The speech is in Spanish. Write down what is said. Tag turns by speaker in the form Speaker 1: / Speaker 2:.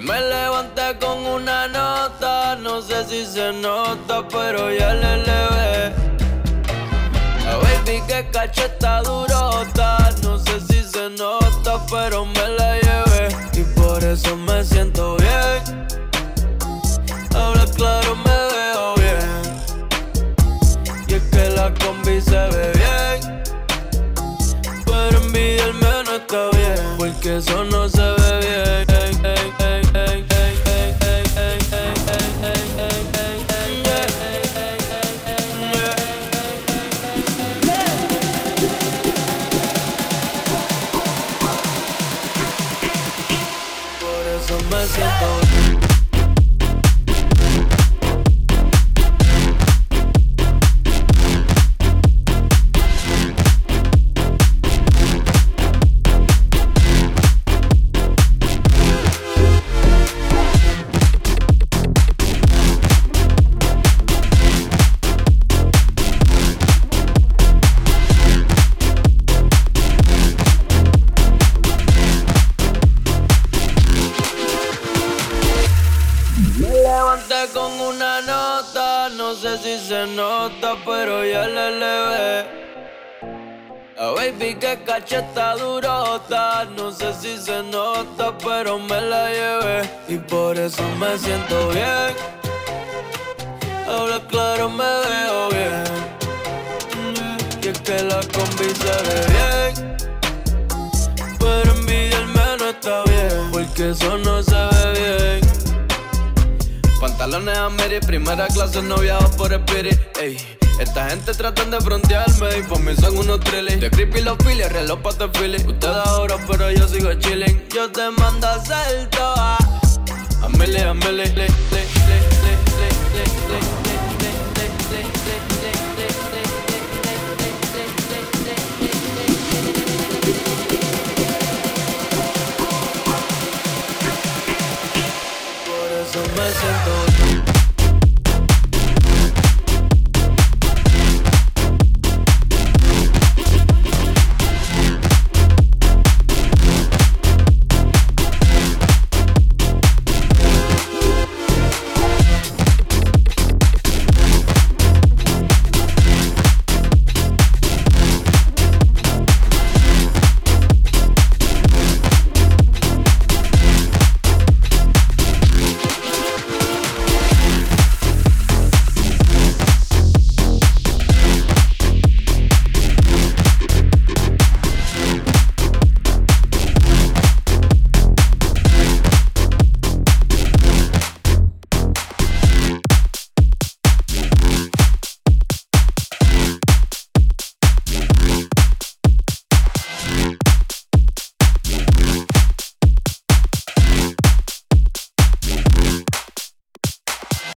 Speaker 1: Me levanté con una nota, no sé si se nota, pero ya le levé. La baby que cacheta durota, no sé si se nota, pero me la llevé. Y por eso me siento bien. Ahora claro me veo bien. Y es que la combi se ve bien. Pero envidiarme no está bien. Porque eso no siento levanté con una nota, no sé si se nota, pero ya le levé. A baby que cacheta durota, no sé si se nota, pero me la llevé y por eso me siento bien. Ahora claro me veo bien. Y es que la combi se ve bien. Pero envidiarme no está bien, porque eso no. Pantalones a Mary, primera clase, no viajo por Spirit, ey. Esta gente tratan de frontearme y por mí son unos trillis. De creepy los files, reloj pa' te Philly. Ustedes ahora, pero yo sigo chilling. Yo te mando a hacer toa. A Millie, a Millie, le, le,